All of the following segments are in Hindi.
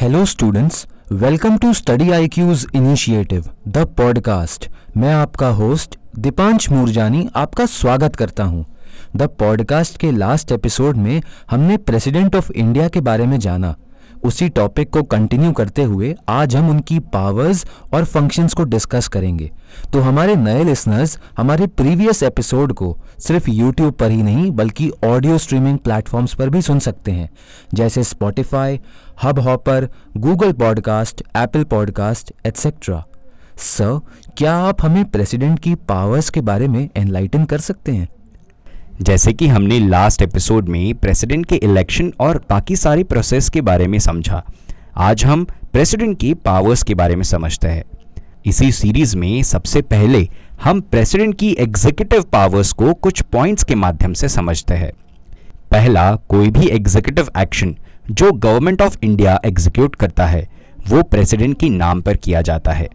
Hello students welcome to study I Q's initiative the podcast मैं आपका होस्ट दीपांश मूरजानी, आपका स्वागत करता हूँ। द पॉडकास्ट के लास्ट एपिसोड में हमने प्रेसिडेंट ऑफ़ इंडिया के बारे में जाना। उसी टॉपिक को कंटिन्यू करते हुए आज हम उनकी पावर्स और फ़ंक्शंस को डिस्कस करेंगे। तो हमारे नए लिसनर्स हमारे प्रीवियस एपिसोड को सिर्फ़ यूट्यूब पर ही नहीं, बल्कि ऑडियो स्ट्रीमिंग प्लेटफॉर्म्स पर भी सुन सकते हैं। जैसे Spotify Hubhopper Google podcast Apple podcast etcetera sir क्या आप हमें प्रेसिडेंट की पावर्स के बारे में एनलाइटन कर सकते हैं? जैसे कि हमने लास्ट एपिसोड में प्रेसिडेंट के इलेक्शन और बाकी सारी प्रोसेस के बारे में समझा। आज हम प्रेसिडेंट की पावर्स के बारे में समझते हैं। इसी सीरीज़ में सबसे पहले हम प्रेसिडेंट की एग्जीक्यूटिव पावर्स को कुछ पॉइंट्स के माध्यम से समझते हैं। पहला, कोई भी एग्जीक्यूटिव एक्शन जो गवर्नमेंट ऑफ़ इंडिया एग्जीक्यूट करता है, वो प्रेसिडेंट के नाम पर किया जाता है।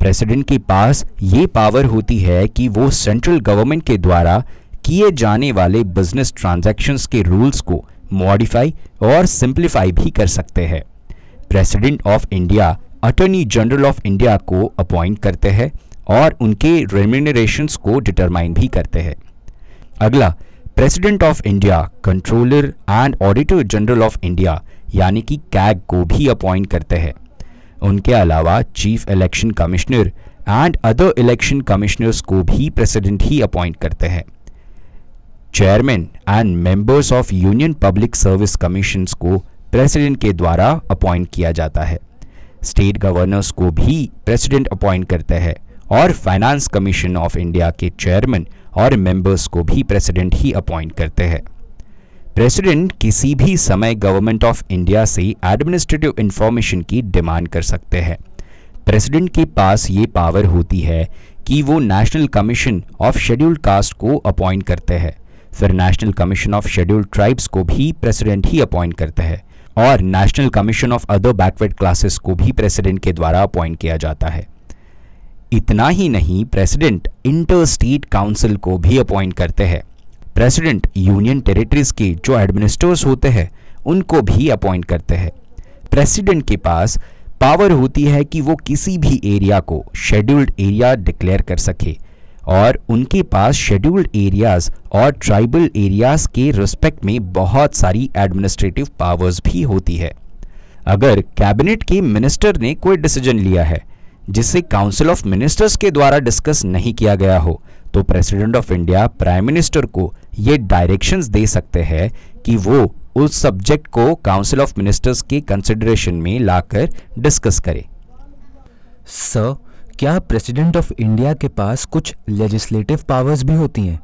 प्रेसिडेंट के पास ये पावर होती है कि वो सेंट्रल गवर्नमेंट के द्वारा किए जाने वाले बिज़नेस ट्रांजैक्शंस के रूल्स को मॉडिफाई और सिंप्लीफाई भी कर सकते हैं। President of India attorney general of India को अपॉइंट करते हैं और उनके रेम्यूनरेशंस को डिटरमाइन भी करते हैं। अगला president of India controller and auditor general of India यानी कि कैग को भी अपॉइंट करते हैं। उनके अलावा chief election commissioner and other election commissioners को भी प्रेसिडेंट ही अपॉइंट करते हैं। Chairman and members of union public service commission को प्रेसिडेंट के द्वारा अपॉइंट किया जाता है। स्टेट गवर्नर्स को भी प्रेसिडेंट अपॉइंट करते हैं और फाइनेंस कमीशन ऑफ़ इंडिया के चेयरमैन और मेंबर्स को भी प्रेसिडेंट ही अपॉइंट करते हैं। प्रेसिडेंट किसी भी समय गवर्नमेंट ऑफ़ इंडिया से एडमिनिस्ट्रेटिव इंफॉर्मेशन की डिमांड कर सकते हैं। प्रेसिडेंट के पास ये पावर होती है कि वो national commission of scheduled caste को अपॉइंट करते हैं। फिर national commission of scheduled tribes को भी प्रेसिडेंट ही अपॉइंट करता है और national commission of other backward classes को भी प्रेसिडेंट के द्वारा अपॉइंट किया जाता है। इतना ही नहीं प्रेसिडेंट इंटर स्टेट काउंसिल को भी अपॉइंट करते हैं। प्रेसिडेंट यूनियन टेरिटरीज के जो एडमिनिस्ट्रेटर्स होते हैं, उनको भी अपॉइंट करते हैं। प्रेसिडेंट के पास पावर होती है कि वो किसी भी एरिया को शेड्यूल्ड एरिया डिक्लेयर कर सके। और उनके पास शेड्यूल्ड एरियाज़ और ट्राइबल एरियाज़ के रिस्पेक्ट में बहुत सारी एडमिनिस्ट्रेटिव पावर्स भी होती है। अगर कैबिनेट के मिनिस्टर ने कोई डिसीज़न लिया है, जिसे काउंसिल ऑफ़ मिनिस्टर्स के द्वारा डिस्कस नहीं किया गया हो तो president of India prime minister को ये डायरेक्शंस दे सकते हैं कि वो उस सब्जेक्ट को काउंसिल ऑफ़ मिनिस्टर्स के कंसिडरेशन में लाकर डिस्कस करे। सर क्या प्रेसिडेंट ऑफ़ इंडिया के पास कुछ लेजिस्लेटिव पावर्स भी होती हैं?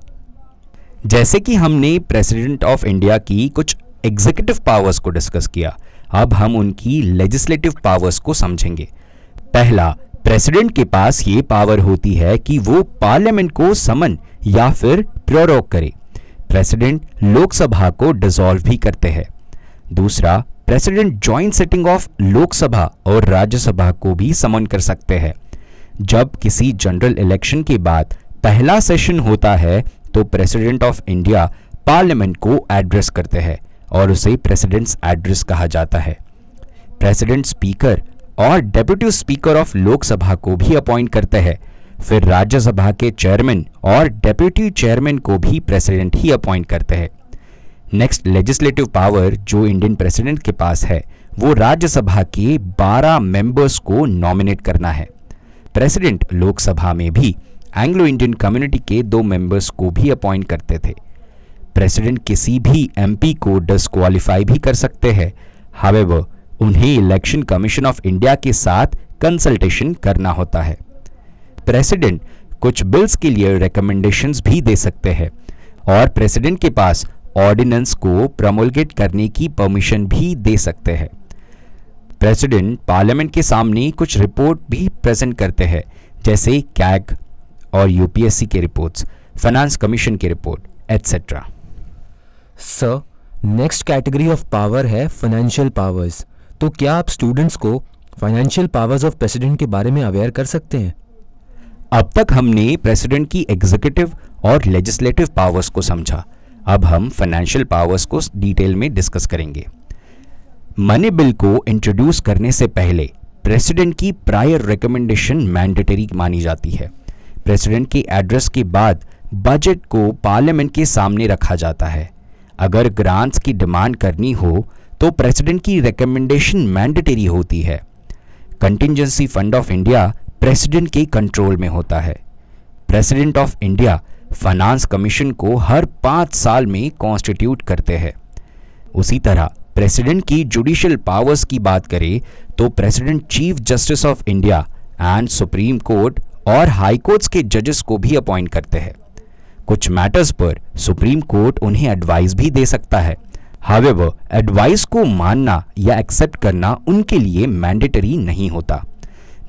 जैसे कि हमने प्रेसिडेंट ऑफ़ इंडिया की कुछ एग्जीक्यूटिव पावर्स को डिस्कस किया, अब हम उनकी लेजिस्लेटिव पावर्स को समझेंगे। पहला प्रेसिडेंट के पास ये पावर होती है कि वो पार्लियामेंट को समन या फिर प्रोरोक करे। प्रेसिडेंट लोकसभा को डिसॉल्व भी करते हैं। दूसरा president joint setting of Lok Sabha और राज्यसभा को भी समन कर सकते हैं। जब किसी जनरल इलेक्शन के बाद पहला सेशन होता है तो प्रेसिडेंट ऑफ़ इंडिया पार्लियामेंट को एड्रेस करते हैं और उसे प्रेसिडेंट्स एड्रेस कहा जाता है। प्रेसिडेंट स्पीकर और डेप्यूटी स्पीकर ऑफ़ लोकसभा को भी अपॉइंट करते हैं। फिर राज्यसभा के चेयरमैन और डेप्यूटी चेयरमैन को भी प्रेसिडेंट ही अपॉइंट करते हैं। नेक्स्ट लेजिस्लेटिव पावर जो इंडियन प्रेसिडेंट के पास है, वो राज्यसभा के 12 मेंबर्स को नॉमिनेट करना है। प्रेसिडेंट लोकसभा में भी एंग्लो इंडियन कम्युनिटी के दो मेंबर्स को भी अपॉइंट करते थे। प्रेसिडेंट किसी भी एमपी को डिसक्वालीफाई भी कर सकते हैं। हावेवर उन्हें इलेक्शन कमीशन ऑफ़ इंडिया के साथ कंसल्टेशन करना होता है। प्रेसिडेंट कुछ बिल्स के लिए रिकमेंडेशंस भी दे सकते हैं और प्रेसिडेंट के पास ऑर्डिनेंस को प्रमोलगेट करने की परमिशन भी दे सकते हैं। प्रेसिडेंट पार्लियामेंट के सामने कुछ रिपोर्ट भी प्रेजेंट करते हैं जैसे कैग और यूपीएससी के रिपोर्ट्स फाइनेंस कमीशन की report etcetera sir next category of power है फाइनेंशियल पावर्स तो क्या आप स्टूडेंट्स को फाइनेंशियल पावर्स ऑफ़ प्रेसिडेंट के बारे में अवेयर कर सकते हैं? अब तक हमने प्रेसिडेंट की एग्जीक्यूटिव और लेजिस्लेटिव पावर्स को समझा। अब हम फाइनेंशियल पावर्स को डिटेल में डिस्कस करेंगे। मनी बिल को इंट्रोड्यूस करने से पहले प्रेसिडेंट की प्रायर रिकमेंडेशन मैंडेटरी मानी जाती है। प्रेसिडेंट के एड्रेस के बाद बजट को पार्लियामेंट के सामने रखा जाता है। अगर ग्रांट्स की डिमांड करनी हो तो प्रेसिडेंट की रिकमेंडेशन मैंडेटरी होती है। Contingency fund of India president के कंट्रोल में होता है। President of India finance commission को हर पाँच साल में कॉन्स्टिट्यूट करते हैं। उसी तरह प्रेसिडेंट की जुडिशियल पावर्स की बात करें तो president chief justice of India and supreme court और हाई कोर्ट्स के जजेस को भी अपॉइंट करते हैं। कुछ मैटर्स पर सुप्रीम कोर्ट उन्हें एडवाइस भी दे सकता है। हावेवर एडवाइस को मानना या एक्सेप्ट करना उनके लिए मैंडेटरी नहीं होता।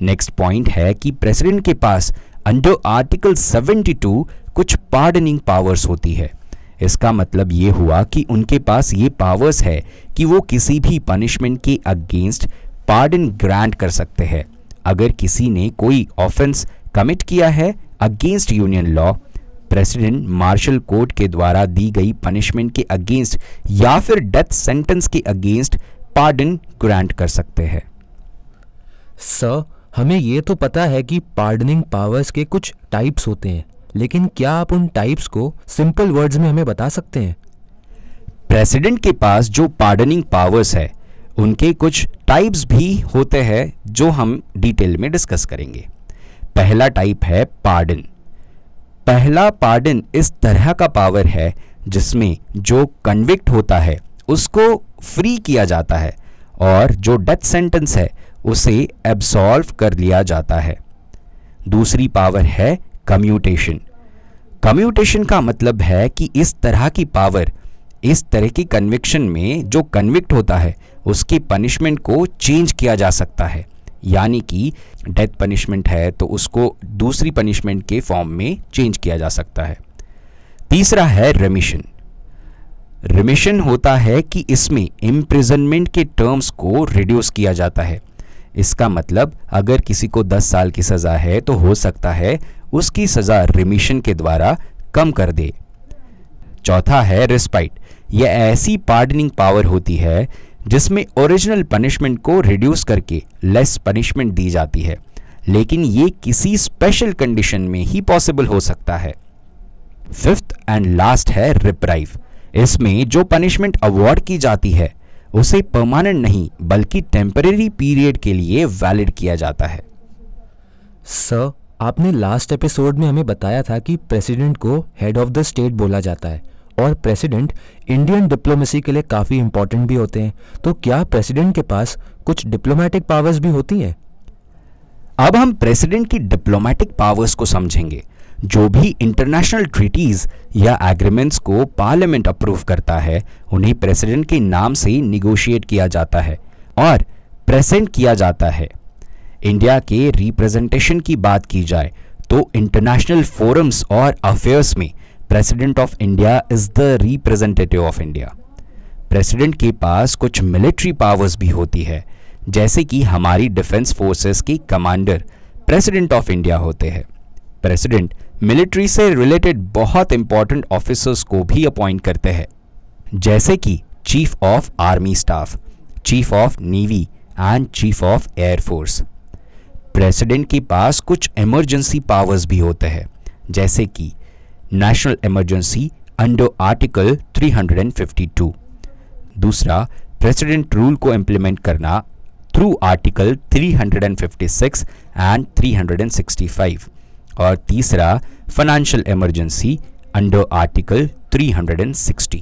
नेक्स्ट पॉइंट है कि प्रेसिडेंट के पास अंडर आर्टिकल 72 कुछ पार्डनिंग पावर्स होती है। इसका मतलब ये हुआ कि उनके पास ये पावर्स है कि वो किसी भी पनिशमेंट के अगेंस्ट पार्डन ग्रांट कर सकते हैं। अगर किसी ने कोई ऑफेंस कमिट किया है against union law president martial court के द्वारा दी गई पनिशमेंट के अगेंस्ट या फिर डेथ सेंटेंस के अगेंस्ट पार्डन ग्रांट कर सकते हैं। सर हमें ये तो पता है कि पार्डनिंग पावर्स के कुछ टाइप्स होते हैं। लेकिन क्या आप उन टाइप्स को सिंपल वर्ड्स में हमें बता सकते हैं? प्रेसिडेंट के पास जो पार्डनिंग पावर्स है, उनके कुछ टाइप्स भी होते हैं जो हम डिटेल में डिस्कस करेंगे। पहला टाइप है पार्डन पहला पार्डन इस तरह का पावर है जिसमें जो कन्विक्ट होता है, उसको फ्री किया जाता है और जो डेथ सेंटेंस है, उसे एब्सॉल्व कर लिया जाता है। दूसरी पावर है कम्यूटेशन कम्यूटेशन का मतलब है कि इस तरह की पावर इस तरह की कन्विक्शन में जो कन्विक्ट होता है, उसकी पनिशमेंट को चेंज किया जा सकता है। यानी कि डेथ पनिशमेंट है तो उसको दूसरी पनिशमेंट के फॉर्म में चेंज किया जा सकता है। तीसरा है रेमिशन रिमिशन होता है कि इसमें इम्प्रिजनमेंट के टर्म्स को रिड्यूस किया जाता है। इसका मतलब अगर किसी को 10 साल की सज़ा है तो हो सकता है उसकी सज़ा रिमिशन के द्वारा कम कर दे। चौथा है रिस्पाइट यह ऐसी पार्डनिंग पावर होती है, जिसमें ओरिजिनल पनिशमेंट को रिड्यूस करके लेस पनिशमेंट दी जाती है। लेकिन ये किसी स्पेशल कंडीशन में ही पॉसिबल हो सकता है। फिफ्थ एंड लास्ट है रिप्राइव इसमें जो पनिशमेंट अवॉर्ड की जाती है, उसे परमानेंट नहीं, बल्कि टेम्परेरी पीरियड के लिए वैलिड किया जाता है। सर आपने लास्ट एपिसोड में हमें बताया था कि प्रेसिडेंट को हेड ऑफ़ द स्टेट बोला जाता है और प्रेसिडेंट इंडियन डिप्लोमेसी के लिए काफ़ी इंपॉर्टेंट भी होते हैं। तो क्या प्रेसिडेंट के पास कुछ डिप्लोमेटिक पावर्स भी होती हैं? अब हम प्रेसिडेंट की डिप्लोमेटिक पावर्स को समझेंगे, जो भी इंटरनेशनल ट्रीटीज या एग्रीमेंट्स को पार्लियामेंट अप्रूव करता है, उन्हें प्रेसिडेंट के नाम से निगोशिएट किया जाता है और प्रेजेंट किया जाता है। इंडिया के रिप्रेजेंटेशन की बात की जाए तो इंटरनेशनल फोरम्स और अफेयर्स में president of India is the representative of India president के पास कुछ मिलिट्री पावर्स भी होती है, जैसे कि हमारी डिफेंस फोर्सेस के कमांडर प्रेसिडेंट ऑफ़ इंडिया होते हैं। प्रेसिडेंट मिलिट्री से रिलेटेड बहुत इंपॉर्टेंट ऑफिसर्स को भी अपॉइंट करते हैं, जैसे कि chief of army staff chief of navy and chief of air force president के पास कुछ इमरजेंसी पावर्स भी होते हैं, जैसे कि नेशनल इमरजेंसी अंडर आर्टिकल 352 दूसरा प्रेसिडेंट रूल को इंप्लीमेंट करना थ्रू आर्टिकल 356 एंड 365 और तीसरा financial emergency under article 360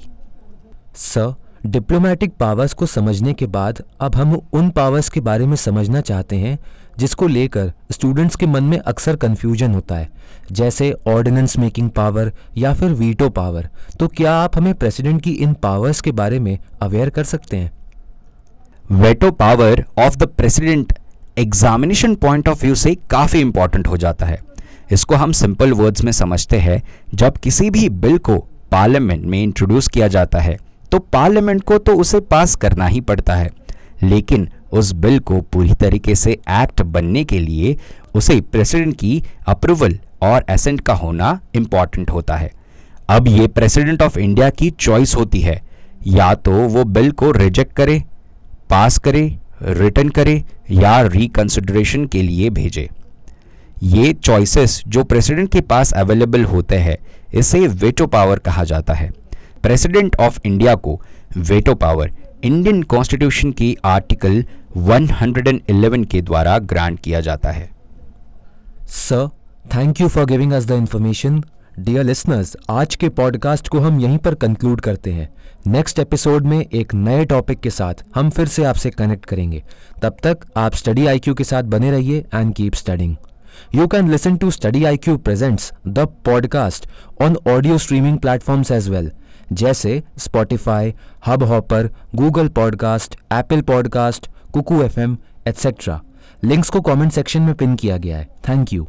sir diplomatic powers को समझने के बाद, अब हम उन पावर्स के बारे में समझना चाहते हैं जिसको लेकर स्टूडेंट्स के मन में अक्सर कन्फ्यूज़न होता है। जैसे ऑर्डिनेंस मेकिंग पावर या फिर वीटो पावर तो क्या आप हमें प्रेसिडेंट की इन पावर्स के बारे में अवेयर कर सकते हैं? Veto power of the president examination point of view से काफ़ी इंपॉर्टेंट हो जाता है। इसको हम सिंपल वर्ड्स में समझते हैं। जब किसी भी बिल को पार्लियामेंट में इंट्रोड्यूस किया जाता है तो पार्लियामेंट को तो उसे पास करना ही पड़ता है। लेकिन उस बिल को पूरी तरीके से एक्ट बनने के लिए उसे प्रेसिडेंट की अप्रूवल और एसेंट का होना इंपॉर्टेंट होता है। अब ये प्रेसिडेंट ऑफ़ इंडिया की चॉइस होती है। या तो वो बिल को रिजेक्ट करे, पास करे, रिटर्न करे या रिकंसिडरेशन के लिए भेजे। ये चॉइसेस जो प्रेसिडेंट के पास अवेलेबल होते हैं, इसे वेटो पावर कहा जाता है। प्रेसिडेंट ऑफ़ इंडिया को वेटो पावर इंडियन कॉन्स्टिट्यूशन की आर्टिकल 111 के द्वारा ग्रांट किया जाता है। Sir thank you for giving us the information dear listeners आज के पॉडकास्ट को हम यहीं पर कंक्लूड करते हैं। नेक्स्ट एपिसोड में एक नए टॉपिक के साथ हम फिर से आपसे कनेक्ट करेंगे। तब तक आप स्टडी आईक्यू के साथ बने रहिए and keep studying You can listen to Study IQ presents the podcast on audio streaming platforms as well, जैसे Spotify Hubhopper Google podcast Apple podcast Kuku F M etcetera links को कमेंट सेक्शन में पिन किया गया है। Thank you